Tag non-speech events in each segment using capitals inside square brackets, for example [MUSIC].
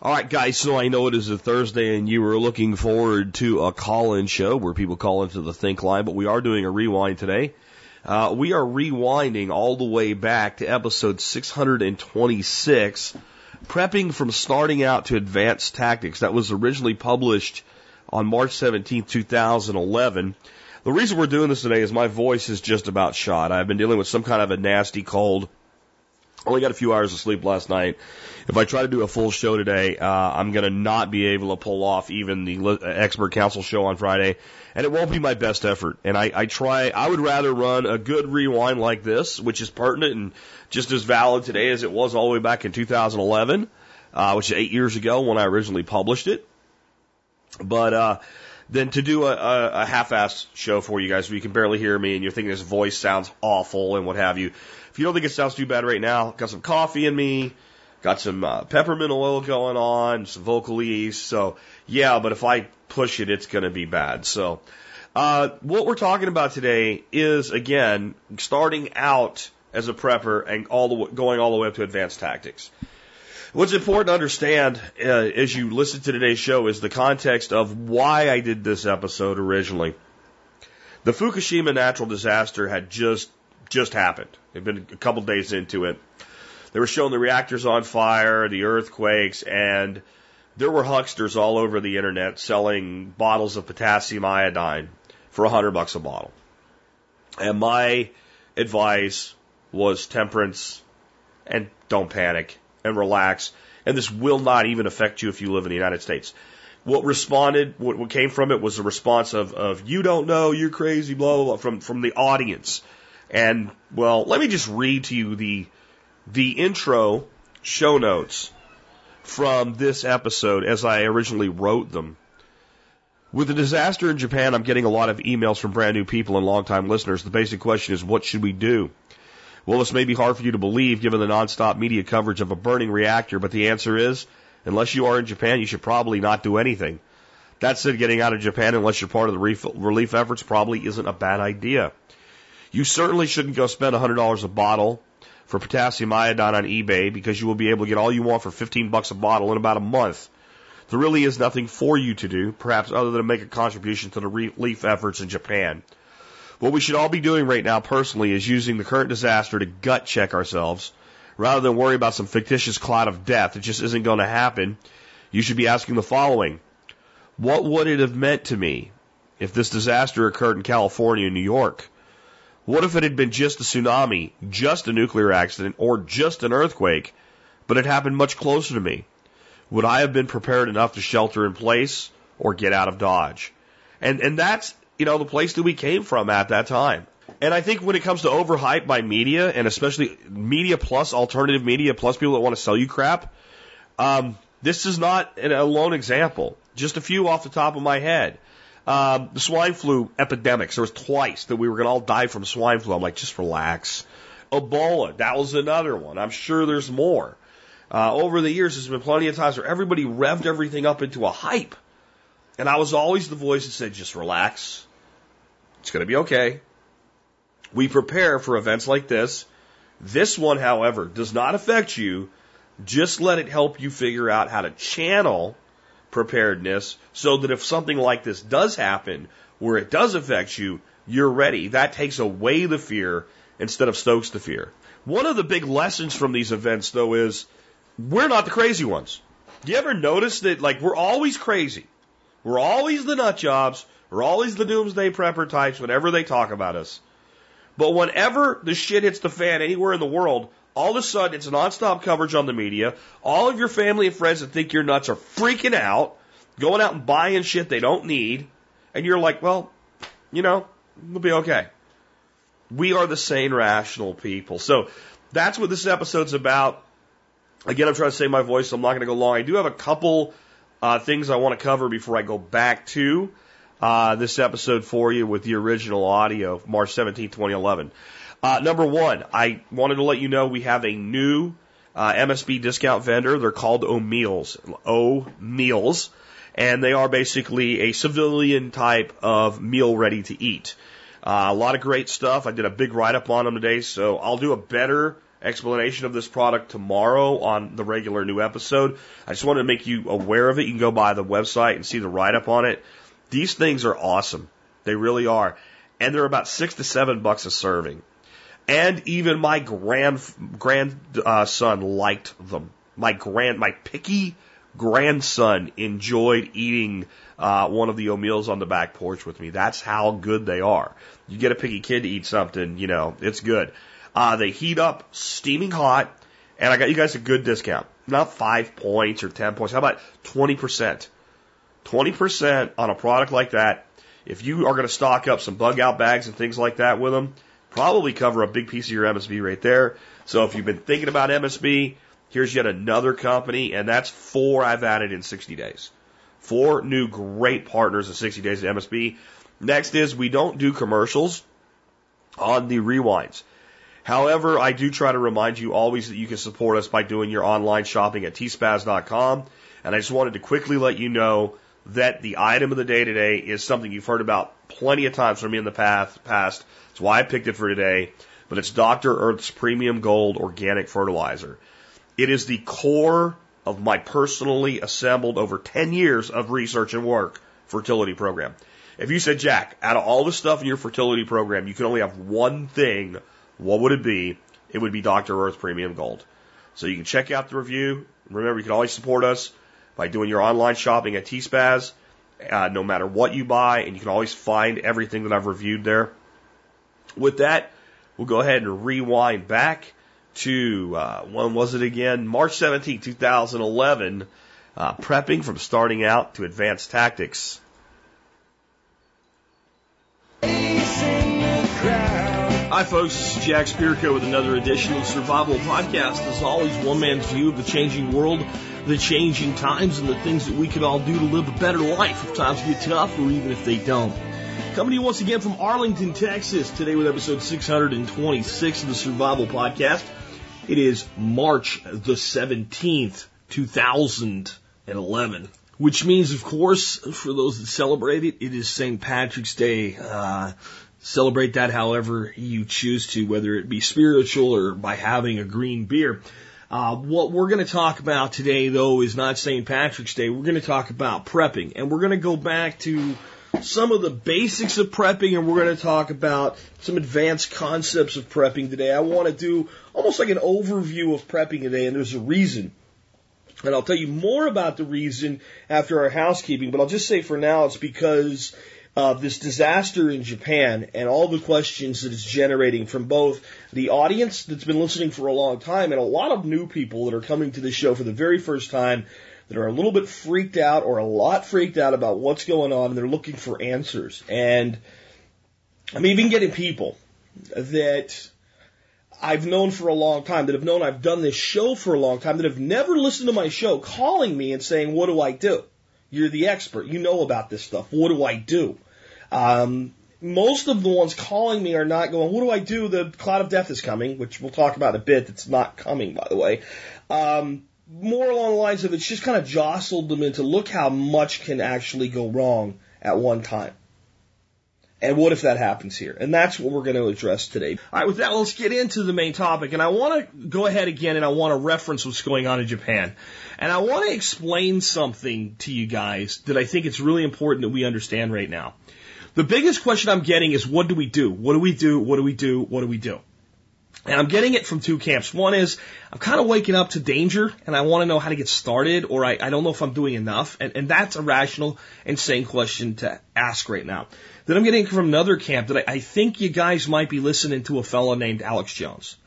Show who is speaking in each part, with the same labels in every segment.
Speaker 1: All right, guys, so I know it is a Thursday and you were looking forward to a call in show where people call into the Think line, but we are doing a rewind today. Uh, we are rewinding all the way back to episode 626, prepping from starting out to advanced tactics. That was originally published on March 17, 2011. The reason we're doing this today is my voice is just about shot. I've been dealing with some kind of a nasty cold. Only got a few hours of sleep last night. If I try to do a full show today, uh, I'm going to not be able to pull off even the expert council show on Friday, and it won't be my best effort. And I, I try, I would rather run a good rewind like this, which is pertinent and just as valid today as it was all the way back in 2011, uh, which is eight years ago when I originally published it. But, uh, to do a, a, a half-assed show for you guys where you can barely hear me and you're thinking this voice sounds awful and what have you. You don't think it sounds too bad right now, got some coffee in me, got some uh, peppermint oil going on, some Vocalese. So yeah, but if I push it, it's going to be bad. So uh, what we're talking about today is again starting out as a prepper and all the going all the way up to advanced tactics. What's important to understand uh, as you listen to today's show is the context of why I did this episode originally. The Fukushima natural disaster had just just happened. They've been a couple days into it. They were showing the reactors on fire, the earthquakes, and there were hucksters all over the internet selling bottles of potassium iodine for a hundred bucks a bottle. And my advice was temperance and don't panic and relax. And this will not even affect you if you live in the United States. What responded, what, came from it was a response of, of you don't know, you're crazy, blah, blah, blah, from, from the audience. And well, let me just read to you the the intro show notes from this episode as I originally wrote them. With the disaster in Japan, I'm getting a lot of emails from brand new people and longtime listeners. The basic question is, what should we do? Well, this may be hard for you to believe given the nonstop media coverage of a burning reactor, but the answer is, unless you are in Japan, you should probably not do anything. That said, getting out of Japan unless you're part of the relief efforts probably isn't a bad idea. You certainly shouldn't go spend $100 a bottle for potassium iodine on eBay because you will be able to get all you want for 15 bucks a bottle in about a month. There really is nothing for you to do, perhaps other than make a contribution to the relief efforts in Japan. What we should all be doing right now personally is using the current disaster to gut check ourselves rather than worry about some fictitious cloud of death. It just isn't going to happen. You should be asking the following. What would it have meant to me if this disaster occurred in California and New York? What if it had been just a tsunami, just a nuclear accident, or just an earthquake, but it happened much closer to me? Would I have been prepared enough to shelter in place or get out of Dodge? And, and that's, you know, the place that we came from at that time. And I think when it comes to overhype by media, and especially media plus alternative media plus people that want to sell you crap, um, this is not a lone example. Just a few off the top of my head. Um, the swine flu epidemics. There was twice that we were going to all die from swine flu. I'm like, just relax. Ebola. That was another one. I'm sure there's more. Uh, over the years, there's been plenty of times where everybody revved everything up into a hype. And I was always the voice that said, just relax. It's going to be okay. We prepare for events like this. This one, however, does not affect you. Just let it help you figure out how to channel preparedness so that if something like this does happen, where it does affect you, you're ready. That takes away the fear instead of stokes the fear. One of the big lessons from these events, though, is we're not the crazy ones. Do you ever notice that, like, we're always crazy? We're always the nut jobs. We're always the doomsday prepper types whenever they talk about us. But whenever the shit hits the fan anywhere in the world, all of a sudden, it's nonstop coverage on the media. All of your family and friends that think you're nuts are freaking out, going out and buying shit they don't need. And you're like, well, you know, we'll be okay. We are the sane, rational people. So that's what this episode's about. Again, I'm trying to save my voice, so I'm not going to go long. I do have a couple uh, things I want to cover before I go back to uh, this episode for you with the original audio, March 17, 2011. Uh, number one, I wanted to let you know we have a new uh, MSB discount vendor. They're called O'Meals. O Meals. And they are basically a civilian type of meal ready to eat. Uh, a lot of great stuff. I did a big write up on them today, so I'll do a better explanation of this product tomorrow on the regular new episode. I just wanted to make you aware of it. You can go by the website and see the write up on it. These things are awesome. They really are. And they're about six to seven bucks a serving. And even my grand grandson uh, liked them. My grand, my picky grandson enjoyed eating uh, one of the O'Meals on the back porch with me. That's how good they are. You get a picky kid to eat something, you know, it's good. Uh, they heat up steaming hot, and I got you guys a good discount. Not five points or ten points. How about twenty percent? Twenty percent on a product like that. If you are going to stock up some bug out bags and things like that with them, probably cover a big piece of your MSB right there. So if you've been thinking about MSB, here's yet another company, and that's four I've added in 60 days. Four new great partners in 60 days at MSB. Next is we don't do commercials on the rewinds. However, I do try to remind you always that you can support us by doing your online shopping at tspaz.com. And I just wanted to quickly let you know that the item of the day today is something you've heard about plenty of times from me in the past. past. Why I picked it for today. But it's Dr. Earth's Premium Gold Organic Fertilizer. It is the core of my personally assembled over 10 years of research and work fertility program. If you said, Jack, out of all the stuff in your fertility program, you could only have one thing, what would it be? It would be Dr. Earth Premium Gold. So you can check out the review. Remember, you can always support us by doing your online shopping at TSPAZ, uh, no matter what you buy, and you can always find everything that I've reviewed there. With that, we'll go ahead and rewind back to, uh, when was it again? March 17, 2011, uh, prepping from starting out to advanced tactics. Hi, folks. This is Jack Spirko with another edition of Survival Podcast. As always, one man's view of the changing world the changing times and the things that we can all do to live a better life if times get tough or even if they don't. Coming to you once again from Arlington, Texas, today with episode 626 of the Survival Podcast. It is March the 17th, 2011. Which means, of course, for those that celebrate it, it is St. Patrick's Day. Uh, celebrate that however you choose to, whether it be spiritual or by having a green beer. Uh, what we're going to talk about today, though, is not St. Patrick's Day. We're going to talk about prepping, and we're going to go back to some of the basics of prepping, and we're going to talk about some advanced concepts of prepping today. I want to do almost like an overview of prepping today, and there's a reason. And I'll tell you more about the reason after our housekeeping, but I'll just say for now it's because of this disaster in Japan and all the questions that it's generating from both the audience that's been listening for a long time and a lot of new people that are coming to the show for the very first time that are a little bit freaked out or a lot freaked out about what's going on and they're looking for answers. And I'm even getting people that I've known for a long time, that have known I've done this show for a long time, that have never listened to my show, calling me and saying, What do I do? You're the expert. You know about this stuff. What do I do? Um, most of the ones calling me are not going, what do I do? The cloud of death is coming, which we'll talk about in a bit. It's not coming, by the way. Um, more along the lines of it's just kind of jostled them into look how much can actually go wrong at one time. And what if that happens here? And that's what we're going to address today. All right, with that, let's get into the main topic. And I want to go ahead again and I want to reference what's going on in Japan. And I want to explain something to you guys that I think it's really important that we understand right now. The biggest question I'm getting is what do we do? What do we do? What do we do? What do we do? And I'm getting it from two camps. One is I'm kind of waking up to danger and I want to know how to get started or I, I don't know if I'm doing enough. And, and that's a rational and sane question to ask right now. Then I'm getting from another camp that I, I think you guys might be listening to a fellow named Alex Jones.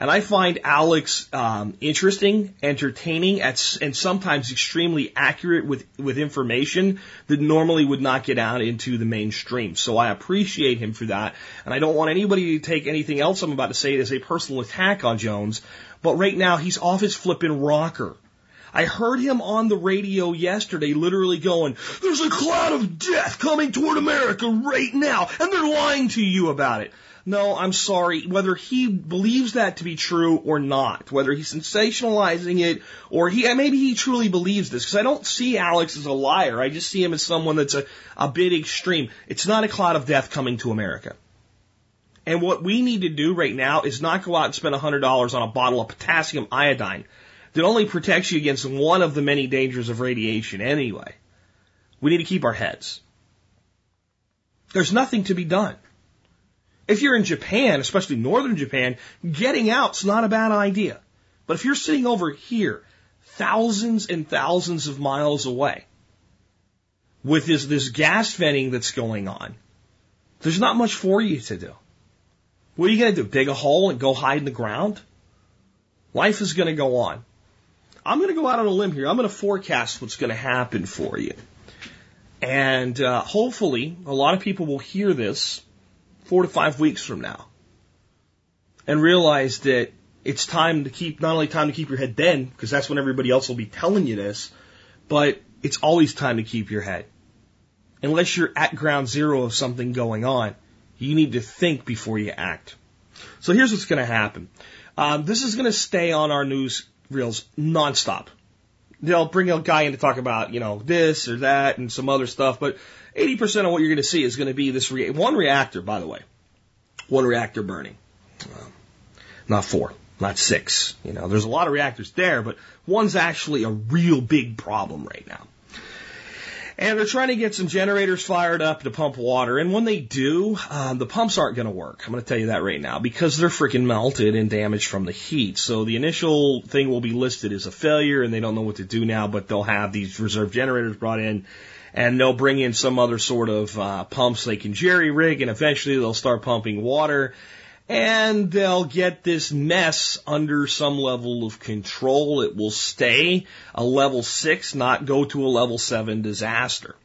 Speaker 1: And I find Alex um, interesting, entertaining, at, and sometimes extremely accurate with, with information that normally would not get out into the mainstream. So I appreciate him for that. And I don't want anybody to take anything else I'm about to say as a personal attack on Jones. But right now, he's off his flippin' rocker. I heard him on the radio yesterday literally going, there's a cloud of death coming toward America right now, and they're lying to you about it. No, I'm sorry. Whether he believes that to be true or not, whether he's sensationalizing it or he, maybe he truly believes this, because I don't see Alex as a liar. I just see him as someone that's a, a bit extreme. It's not a cloud of death coming to America. And what we need to do right now is not go out and spend $100 on a bottle of potassium iodine that only protects you against one of the many dangers of radiation anyway. We need to keep our heads. There's nothing to be done. If you're in Japan, especially northern Japan, getting out's not a bad idea. But if you're sitting over here, thousands and thousands of miles away, with this, this gas venting that's going on, there's not much for you to do. What are you going to do? Dig a hole and go hide in the ground? Life is going to go on. I'm going to go out on a limb here. I'm going to forecast what's going to happen for you. And uh, hopefully, a lot of people will hear this four to five weeks from now and realize that it's time to keep, not only time to keep your head then, because that's when everybody else will be telling you this, but it's always time to keep your head. Unless you're at ground zero of something going on, you need to think before you act. So here's what's going to happen. Um, this is going to stay on our news reels nonstop. They'll bring a guy in to talk about, you know, this or that and some other stuff, but 80% of what you're going to see is going to be this re- one reactor, by the way. One reactor burning. Um, not four, not six. You know, there's a lot of reactors there, but one's actually a real big problem right now. And they're trying to get some generators fired up to pump water. And when they do, um, the pumps aren't going to work. I'm going to tell you that right now because they're freaking melted and damaged from the heat. So the initial thing will be listed as a failure and they don't know what to do now, but they'll have these reserve generators brought in and they'll bring in some other sort of uh, pumps they can jerry rig and eventually they'll start pumping water and they'll get this mess under some level of control. It will stay a level six, not go to a level seven disaster.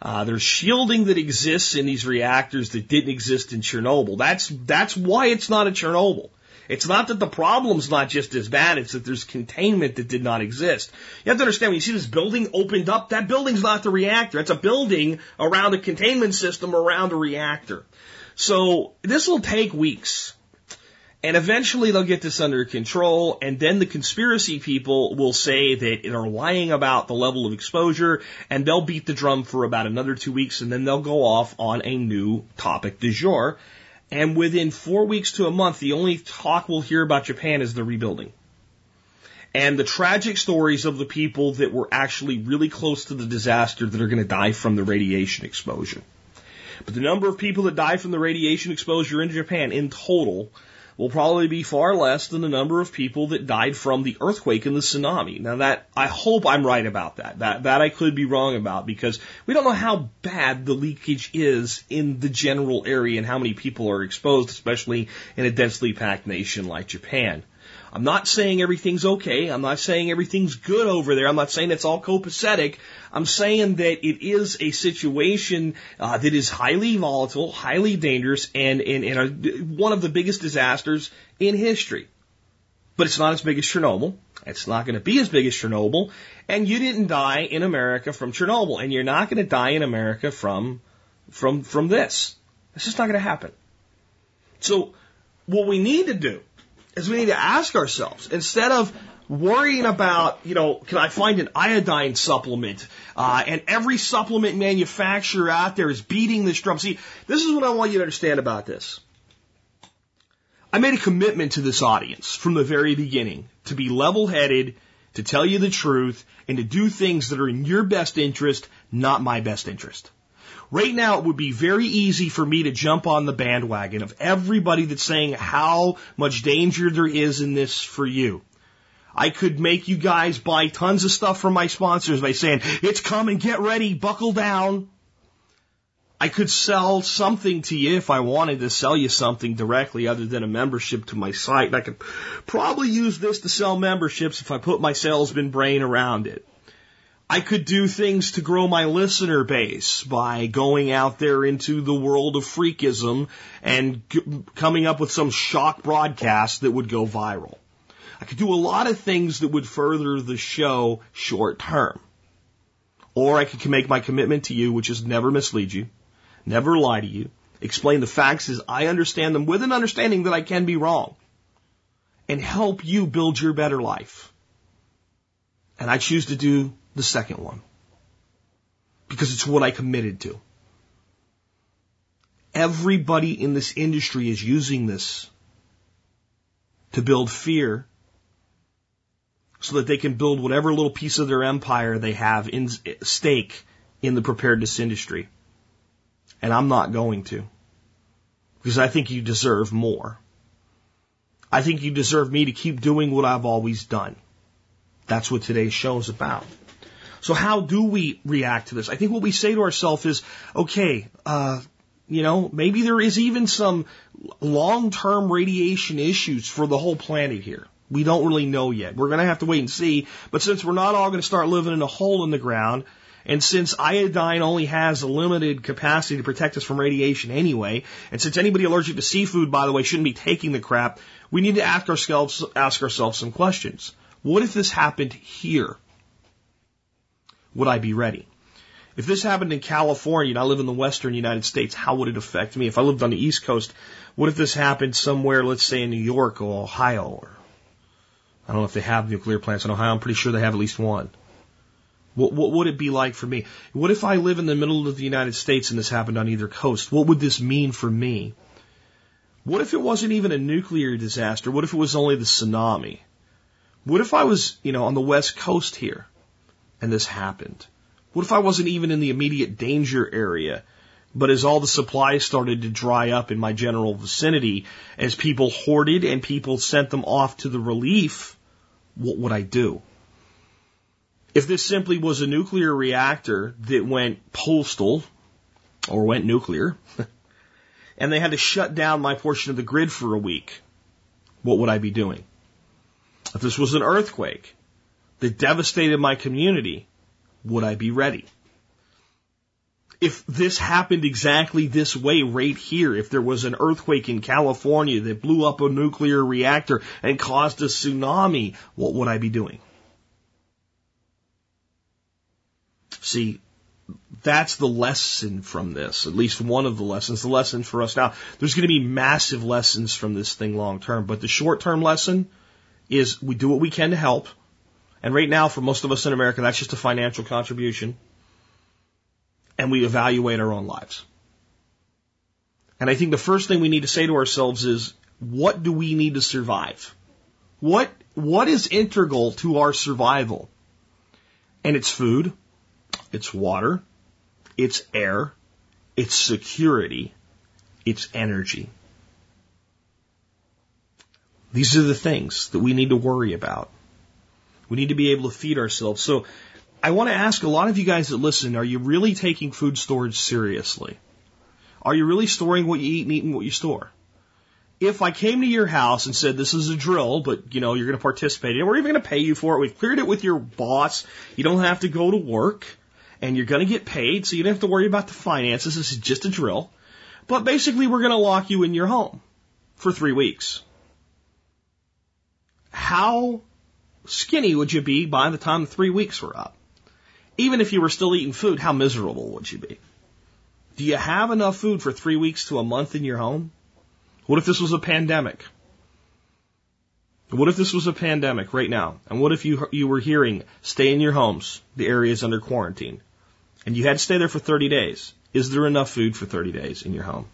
Speaker 1: Uh, there's shielding that exists in these reactors that didn't exist in Chernobyl. That's that's why it's not a Chernobyl. It's not that the problem's not just as bad, it's that there's containment that did not exist. You have to understand when you see this building opened up, that building's not the reactor. It's a building around a containment system around a reactor. So this will take weeks. And eventually they'll get this under control, and then the conspiracy people will say that they're lying about the level of exposure, and they'll beat the drum for about another two weeks, and then they'll go off on a new topic du jour. And within four weeks to a month, the only talk we'll hear about Japan is the rebuilding. And the tragic stories of the people that were actually really close to the disaster that are going to die from the radiation exposure. But the number of people that die from the radiation exposure in Japan in total will probably be far less than the number of people that died from the earthquake and the tsunami. Now that, I hope I'm right about that. That, that I could be wrong about because we don't know how bad the leakage is in the general area and how many people are exposed, especially in a densely packed nation like Japan. I'm not saying everything's okay. I'm not saying everything's good over there. I'm not saying it's all copacetic. I'm saying that it is a situation uh, that is highly volatile, highly dangerous, and, and, and a, one of the biggest disasters in history. But it's not as big as Chernobyl. It's not going to be as big as Chernobyl. And you didn't die in America from Chernobyl. And you're not going to die in America from, from, from this. It's just not going to happen. So what we need to do is we need to ask ourselves, instead of worrying about, you know, can I find an iodine supplement? Uh, and every supplement manufacturer out there is beating this drum. See, this is what I want you to understand about this. I made a commitment to this audience from the very beginning to be level headed, to tell you the truth, and to do things that are in your best interest, not my best interest. Right now, it would be very easy for me to jump on the bandwagon of everybody that's saying how much danger there is in this for you. I could make you guys buy tons of stuff from my sponsors by saying, it's coming, get ready, buckle down. I could sell something to you if I wanted to sell you something directly other than a membership to my site. And I could probably use this to sell memberships if I put my salesman brain around it. I could do things to grow my listener base by going out there into the world of freakism and coming up with some shock broadcast that would go viral. I could do a lot of things that would further the show short term. Or I could make my commitment to you, which is never mislead you, never lie to you, explain the facts as I understand them with an understanding that I can be wrong, and help you build your better life. And I choose to do the second one because it's what I committed to. Everybody in this industry is using this to build fear so that they can build whatever little piece of their empire they have in stake in the preparedness industry. And I'm not going to. Because I think you deserve more. I think you deserve me to keep doing what I've always done. That's what today's show is about. So how do we react to this? I think what we say to ourselves is, okay, uh, you know, maybe there is even some long-term radiation issues for the whole planet here. We don't really know yet. We're going to have to wait and see. But since we're not all going to start living in a hole in the ground, and since iodine only has a limited capacity to protect us from radiation anyway, and since anybody allergic to seafood, by the way, shouldn't be taking the crap, we need to ask ourselves, ask ourselves some questions. What if this happened here? Would I be ready? If this happened in California and I live in the western United States, how would it affect me? If I lived on the East Coast, what if this happened somewhere, let's say in New York or Ohio? Or I don't know if they have nuclear plants in Ohio. I'm pretty sure they have at least one. What, what would it be like for me? What if I live in the middle of the United States and this happened on either coast? What would this mean for me? What if it wasn't even a nuclear disaster? What if it was only the tsunami? What if I was, you know, on the west coast here and this happened? What if I wasn't even in the immediate danger area? But as all the supplies started to dry up in my general vicinity, as people hoarded and people sent them off to the relief, what would I do? If this simply was a nuclear reactor that went postal or went nuclear, [LAUGHS] and they had to shut down my portion of the grid for a week, what would I be doing? If this was an earthquake that devastated my community, would I be ready? If this happened exactly this way right here, if there was an earthquake in California that blew up a nuclear reactor and caused a tsunami, what would I be doing? See, that's the lesson from this, at least one of the lessons, the lesson for us. Now, there's going to be massive lessons from this thing long term, but the short term lesson is we do what we can to help. And right now, for most of us in America, that's just a financial contribution. And we evaluate our own lives. And I think the first thing we need to say to ourselves is, what do we need to survive? What, what is integral to our survival? And it's food, it's water, it's air, it's security, it's energy. These are the things that we need to worry about. We need to be able to feed ourselves. So I want to ask a lot of you guys that listen, are you really taking food storage seriously? Are you really storing what you eat and eating what you store? If I came to your house and said, this is a drill, but you know, you're going to participate in it, we're even going to pay you for it. We've cleared it with your boss. You don't have to go to work and you're going to get paid. So you don't have to worry about the finances. This is just a drill. But basically, we're going to lock you in your home for three weeks. How skinny would you be by the time the three weeks were up? Even if you were still eating food, how miserable would you be? Do you have enough food for three weeks to a month in your home? What if this was a pandemic? What if this was a pandemic right now? And what if you, you were hearing, stay in your homes, the area is under quarantine, and you had to stay there for 30 days? Is there enough food for 30 days in your home?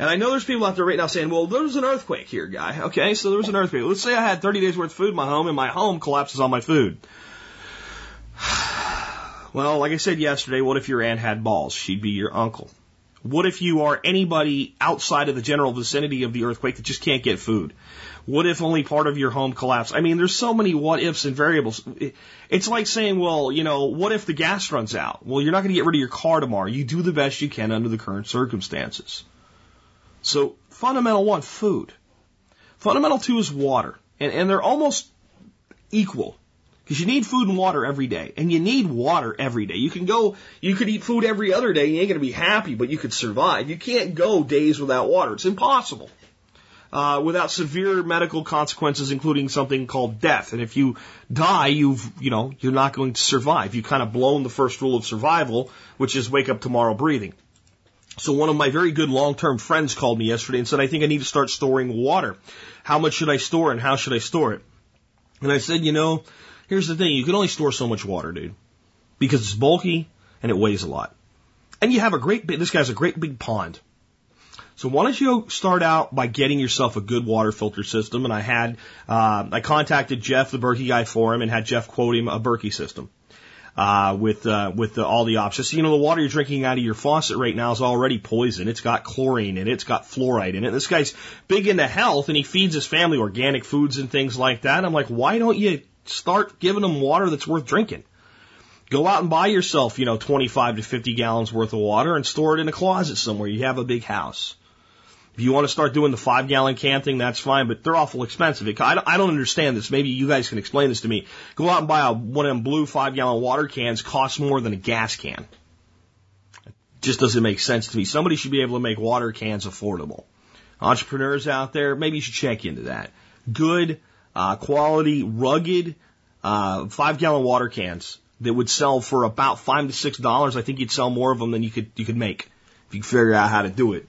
Speaker 1: And I know there's people out there right now saying, well, there was an earthquake here, guy. Okay, so there was an earthquake. Let's say I had 30 days worth of food in my home and my home collapses on my food. [SIGHS] well, like I said yesterday, what if your aunt had balls? She'd be your uncle. What if you are anybody outside of the general vicinity of the earthquake that just can't get food? What if only part of your home collapsed? I mean, there's so many what ifs and variables. It's like saying, well, you know, what if the gas runs out? Well, you're not going to get rid of your car tomorrow. You do the best you can under the current circumstances. So fundamental one, food. Fundamental two is water. And, and they're almost equal. Because you need food and water every day. And you need water every day. You can go, you could eat food every other day. You ain't going to be happy, but you could survive. You can't go days without water. It's impossible. uh, without severe medical consequences, including something called death. And if you die, you've, you know, you're not going to survive. You've kind of blown the first rule of survival, which is wake up tomorrow breathing. So one of my very good long-term friends called me yesterday and said, I think I need to start storing water. How much should I store and how should I store it? And I said, you know, here's the thing. You can only store so much water, dude, because it's bulky and it weighs a lot. And you have a great, big, this guy's a great big pond. So why don't you start out by getting yourself a good water filter system? And I had, uh, I contacted Jeff, the Berkey guy for him and had Jeff quote him a Berkey system. Uh, with, uh, with the, all the options. So, you know, the water you're drinking out of your faucet right now is already poison. It's got chlorine in it. It's got fluoride in it. This guy's big into health and he feeds his family organic foods and things like that. I'm like, why don't you start giving them water that's worth drinking? Go out and buy yourself, you know, 25 to 50 gallons worth of water and store it in a closet somewhere. You have a big house. If you want to start doing the five gallon can thing, that's fine, but they're awful expensive. I don't, understand this. Maybe you guys can explain this to me. Go out and buy a, one of them blue five gallon water cans costs more than a gas can. It just doesn't make sense to me. Somebody should be able to make water cans affordable. Entrepreneurs out there, maybe you should check into that. Good, uh, quality, rugged, uh, five gallon water cans that would sell for about five to six dollars. I think you'd sell more of them than you could, you could make if you figure out how to do it.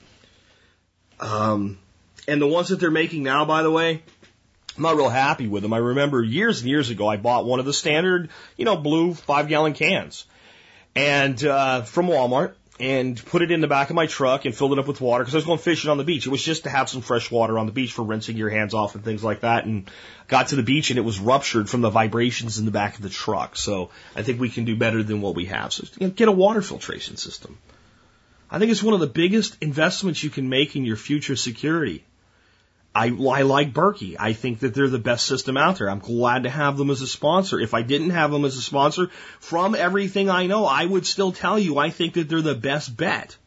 Speaker 1: Um, and the ones that they're making now, by the way, I'm not real happy with them. I remember years and years ago, I bought one of the standard, you know, blue five gallon cans and, uh, from Walmart and put it in the back of my truck and filled it up with water because I was going fishing on the beach. It was just to have some fresh water on the beach for rinsing your hands off and things like that. And got to the beach and it was ruptured from the vibrations in the back of the truck. So I think we can do better than what we have. So get a water filtration system. I think it's one of the biggest investments you can make in your future security. I, I like Berkey. I think that they're the best system out there. I'm glad to have them as a sponsor. If I didn't have them as a sponsor, from everything I know, I would still tell you I think that they're the best bet.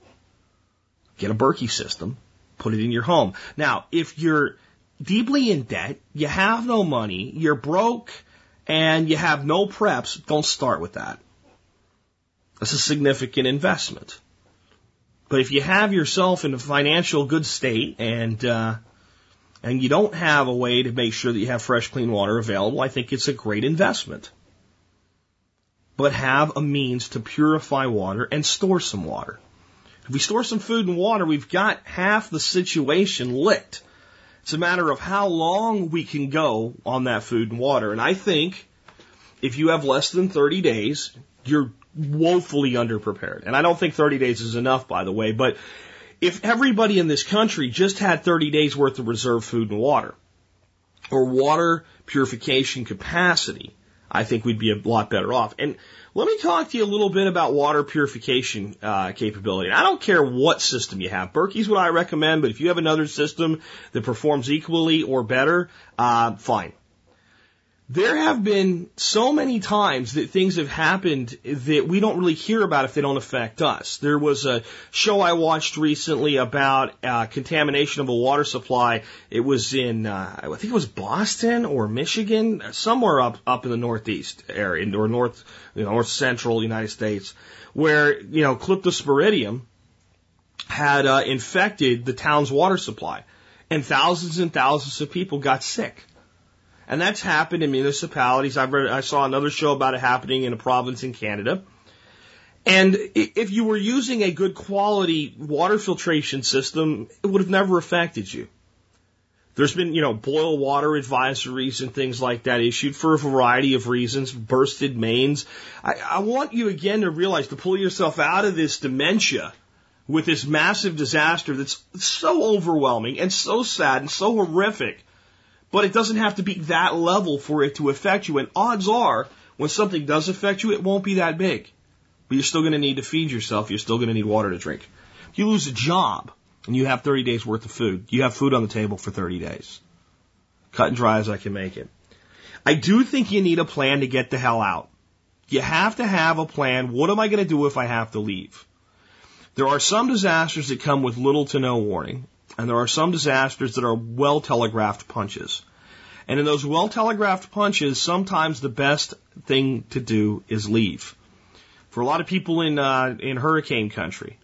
Speaker 1: Get a Berkey system, put it in your home. Now, if you're deeply in debt, you have no money, you're broke, and you have no preps, don't start with that. That's a significant investment. But if you have yourself in a financial good state and uh, and you don't have a way to make sure that you have fresh, clean water available, I think it's a great investment. But have a means to purify water and store some water. If we store some food and water, we've got half the situation licked. It's a matter of how long we can go on that food and water. And I think if you have less than 30 days, you're woefully underprepared. And I don't think 30 days is enough, by the way, but if everybody in this country just had 30 days worth of reserve food and water, or water purification capacity, I think we'd be a lot better off. And let me talk to you a little bit about water purification uh, capability. I don't care what system you have. Berkey's what I recommend, but if you have another system that performs equally or better, uh, fine. There have been so many times that things have happened that we don't really hear about if they don't affect us. There was a show I watched recently about uh, contamination of a water supply. It was in, uh, I think it was Boston or Michigan, somewhere up up in the Northeast area or North, you know, North Central United States, where you know Cryptosporidium had uh, infected the town's water supply, and thousands and thousands of people got sick. And that's happened in municipalities. I've read, I saw another show about it happening in a province in Canada. And if you were using a good quality water filtration system, it would have never affected you. There's been, you know, boil water advisories and things like that issued for a variety of reasons, bursted mains. I, I want you again to realize to pull yourself out of this dementia with this massive disaster that's so overwhelming and so sad and so horrific but it doesn't have to be that level for it to affect you. And odds are, when something does affect you, it won't be that big. But you're still going to need to feed yourself. You're still going to need water to drink. If you lose a job and you have 30 days worth of food, you have food on the table for 30 days. Cut and dry as I can make it. I do think you need a plan to get the hell out. You have to have a plan. What am I going to do if I have to leave? There are some disasters that come with little to no warning. And there are some disasters that are well telegraphed punches. And in those well telegraphed punches, sometimes the best thing to do is leave. For a lot of people in uh, in hurricane country,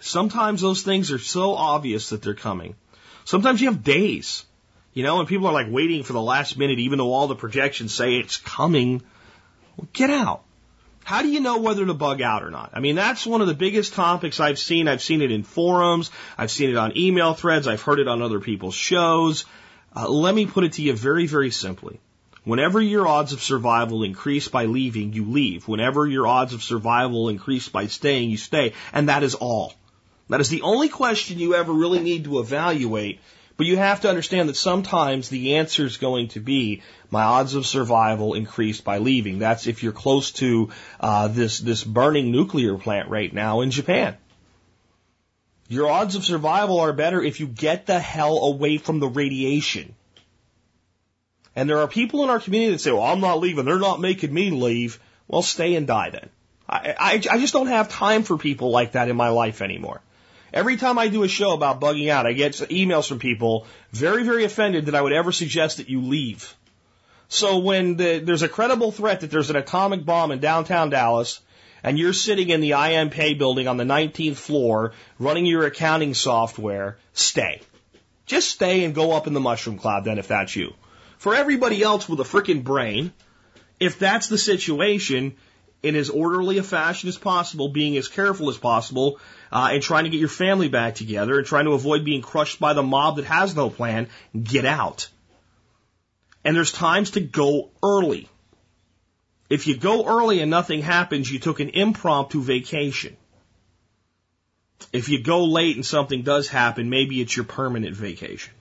Speaker 1: sometimes those things are so obvious that they're coming. Sometimes you have days. You know, and people are like waiting for the last minute, even though all the projections say it's coming. Well, get out. How do you know whether to bug out or not? I mean, that's one of the biggest topics I've seen. I've seen it in forums. I've seen it on email threads. I've heard it on other people's shows. Uh, let me put it to you very, very simply. Whenever your odds of survival increase by leaving, you leave. Whenever your odds of survival increase by staying, you stay. And that is all. That is the only question you ever really need to evaluate but you have to understand that sometimes the answer is going to be my odds of survival increased by leaving. That's if you're close to uh, this this burning nuclear plant right now in Japan. Your odds of survival are better if you get the hell away from the radiation. And there are people in our community that say, "Well, I'm not leaving. They're not making me leave." Well, stay and die then. I, I, I just don't have time for people like that in my life anymore. Every time I do a show about bugging out, I get emails from people very, very offended that I would ever suggest that you leave. So when the, there's a credible threat that there's an atomic bomb in downtown Dallas, and you're sitting in the IMPay building on the 19th floor running your accounting software, stay. Just stay and go up in the mushroom cloud then if that's you. For everybody else with a freaking brain, if that's the situation, in as orderly a fashion as possible, being as careful as possible, uh, and trying to get your family back together and trying to avoid being crushed by the mob that has no plan, get out. And there's times to go early. If you go early and nothing happens, you took an impromptu vacation. If you go late and something does happen, maybe it's your permanent vacation.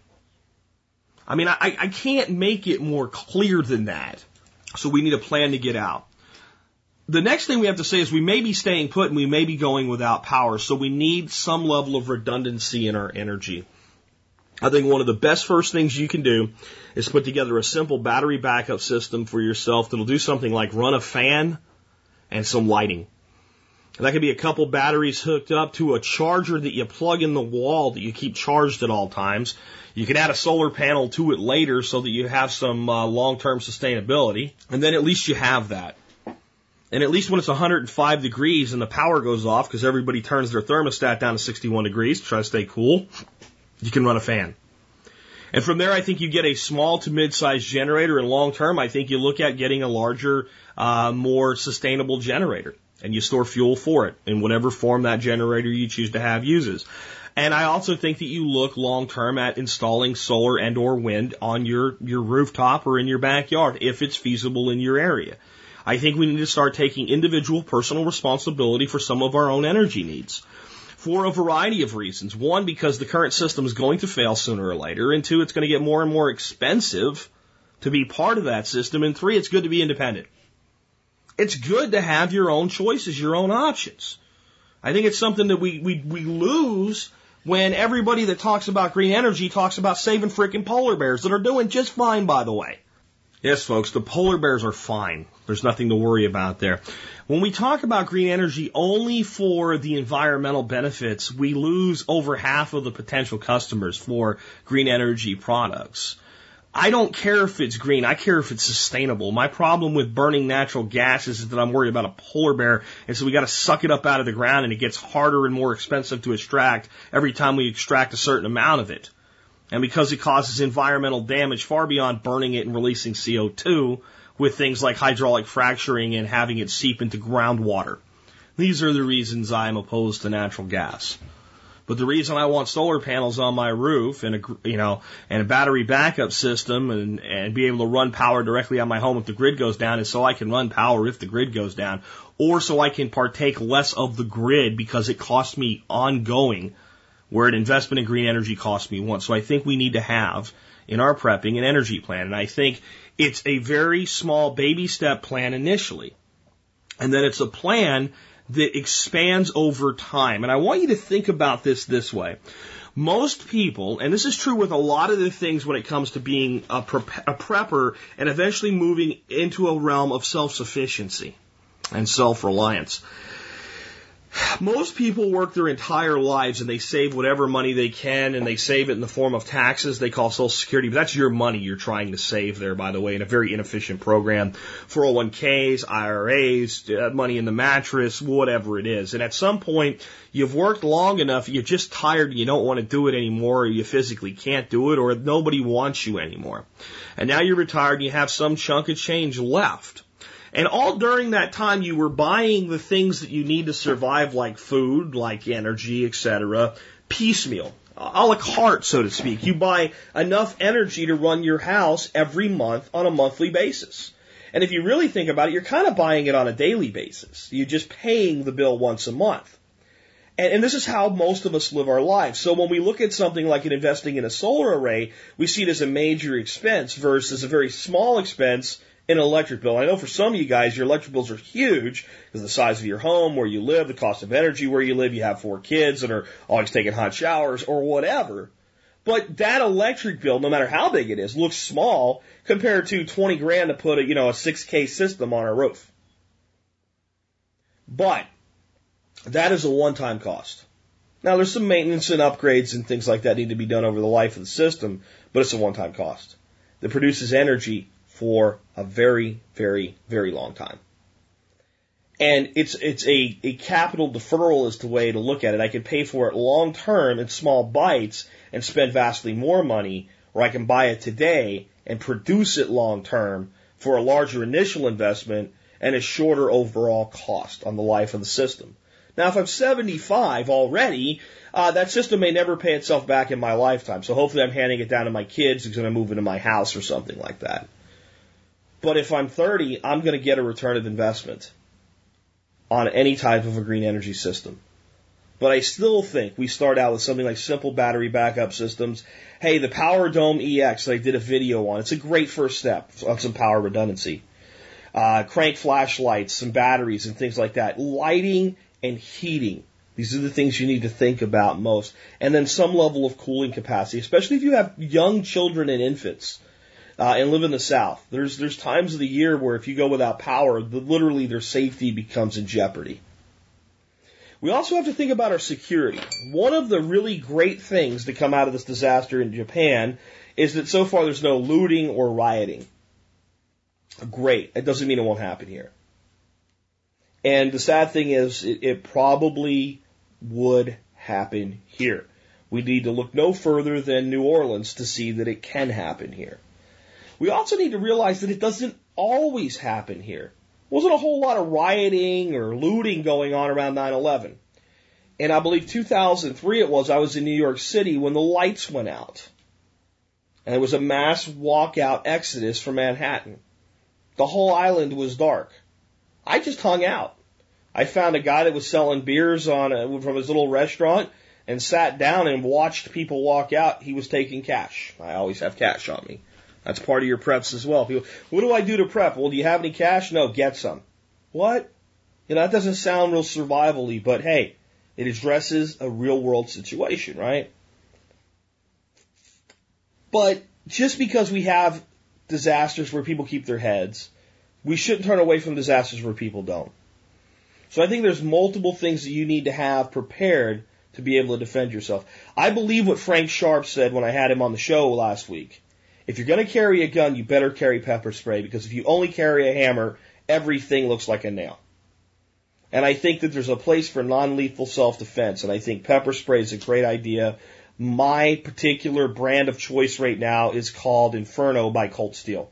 Speaker 1: I mean, I, I can't make it more clear than that. So we need a plan to get out the next thing we have to say is we may be staying put and we may be going without power, so we need some level of redundancy in our energy. I think one of the best first things you can do is put together a simple battery backup system for yourself that'll do something like run a fan and some lighting. That could be a couple batteries hooked up to a charger that you plug in the wall that you keep charged at all times. You can add a solar panel to it later so that you have some uh, long-term sustainability, and then at least you have that. And at least when it's 105 degrees and the power goes off because everybody turns their thermostat down to 61 degrees to try to stay cool, you can run a fan. And from there, I think you get a small to mid-sized generator. And long term, I think you look at getting a larger, uh, more sustainable generator, and you store fuel for it in whatever form that generator you choose to have uses. And I also think that you look long term at installing solar and or wind on your your rooftop or in your backyard if it's feasible in your area. I think we need to start taking individual personal responsibility for some of our own energy needs for a variety of reasons. One, because the current system is going to fail sooner or later. And two, it's going to get more and more expensive to be part of that system. And three, it's good to be independent. It's good to have your own choices, your own options. I think it's something that we, we, we lose when everybody that talks about green energy talks about saving freaking polar bears that are doing just fine, by the way. Yes, folks, the polar bears are fine. There's nothing to worry about there. When we talk about green energy only for the environmental benefits, we lose over half of the potential customers for green energy products. I don't care if it's green. I care if it's sustainable. My problem with burning natural gas is that I'm worried about a polar bear, and so we got to suck it up out of the ground, and it gets harder and more expensive to extract every time we extract a certain amount of it. And because it causes environmental damage far beyond burning it and releasing CO2 with things like hydraulic fracturing and having it seep into groundwater. These are the reasons I'm opposed to natural gas. But the reason I want solar panels on my roof and a, you know, and a battery backup system and, and be able to run power directly on my home if the grid goes down is so I can run power if the grid goes down or so I can partake less of the grid because it costs me ongoing where an investment in green energy costs me once. So I think we need to have in our prepping an energy plan. And I think it's a very small baby step plan initially. And then it's a plan that expands over time. And I want you to think about this this way. Most people, and this is true with a lot of the things when it comes to being a, pre- a prepper and eventually moving into a realm of self-sufficiency and self-reliance most people work their entire lives and they save whatever money they can and they save it in the form of taxes they call Social Security, but that's your money you're trying to save there, by the way, in a very inefficient program. 401ks, IRAs, uh, money in the mattress, whatever it is. And at some point, you've worked long enough, you're just tired, you don't want to do it anymore, or you physically can't do it, or nobody wants you anymore. And now you're retired and you have some chunk of change left. And all during that time, you were buying the things that you need to survive, like food, like energy, etc., piecemeal, a la carte, so to speak. You buy enough energy to run your house every month on a monthly basis. And if you really think about it, you're kind of buying it on a daily basis. You're just paying the bill once a month. And, and, this is how most of us live our lives. So when we look at something like investing in a solar array, we see it as a major expense versus a very small expense an electric bill. I know for some of you guys, your electric bills are huge because the size of your home, where you live, the cost of energy where you live, you have four kids that are always taking hot showers or whatever. But that electric bill, no matter how big it is, looks small compared to 20 grand to put a, you know, a 6K system on a roof. But that is a one-time cost. Now there's some maintenance and upgrades and things like that need to be done over the life of the system, but it's a one-time cost that produces energy for a very, very, very long time. And it's, it's a, a capital deferral is the way to look at it. I can pay for it long term in small bites and spend vastly more money, or I can buy it today and produce it long term for a larger initial investment and a shorter overall cost on the life of the system. Now, if I'm 75 already, uh, that system may never pay itself back in my lifetime. So hopefully I'm handing it down to my kids who's going to move into my house or something like that. But if I'm 30, I'm going to get a return of investment on any type of a green energy system. But I still think we start out with something like simple battery backup systems. Hey, the Power Dome EX that I did a video on, it's a great first step on some power redundancy. Uh, crank flashlights, some batteries and things like that. Lighting and heating. These are the things you need to think about most. And then some level of cooling capacity, especially if you have young children and infants uh, and live in the South. There's there's times of the year where if you go without power, the, literally their safety becomes in jeopardy. We also have to think about our security. One of the really great things to come out of this disaster in Japan is that so far there's no looting or rioting. Great. It doesn't mean it won't happen here. And the sad thing is, it, it probably would happen here. We need to look no further than New Orleans to see that it can happen here. We also need to realize that it doesn't always happen here. Wasn't a whole lot of rioting or looting going on around 9/11. And I believe 2003 it was, I was in New York City when the lights went out. And there was a mass walkout exodus from Manhattan. The whole island was dark. I just hung out. I found a guy that was selling beers on a, from his little restaurant and sat down and watched people walk out. He was taking cash. I always have cash on me. That's part of your preps as well. People, what do I do to prep? Well, do you have any cash? No, get some. What? You know, that doesn't sound real survivally, but hey, it addresses a real world situation, right? But just because we have disasters where people keep their heads, we shouldn't turn away from disasters where people don't. So I think there's multiple things that you need to have prepared to be able to defend yourself. I believe what Frank Sharp said when I had him on the show last week. If you're going to carry a gun, you better carry pepper spray because if you only carry a hammer, everything looks like a nail. And I think that there's a place for non-lethal self-defense, and I think pepper spray is a great idea. My particular brand of choice right now is called Inferno by Cold Steel.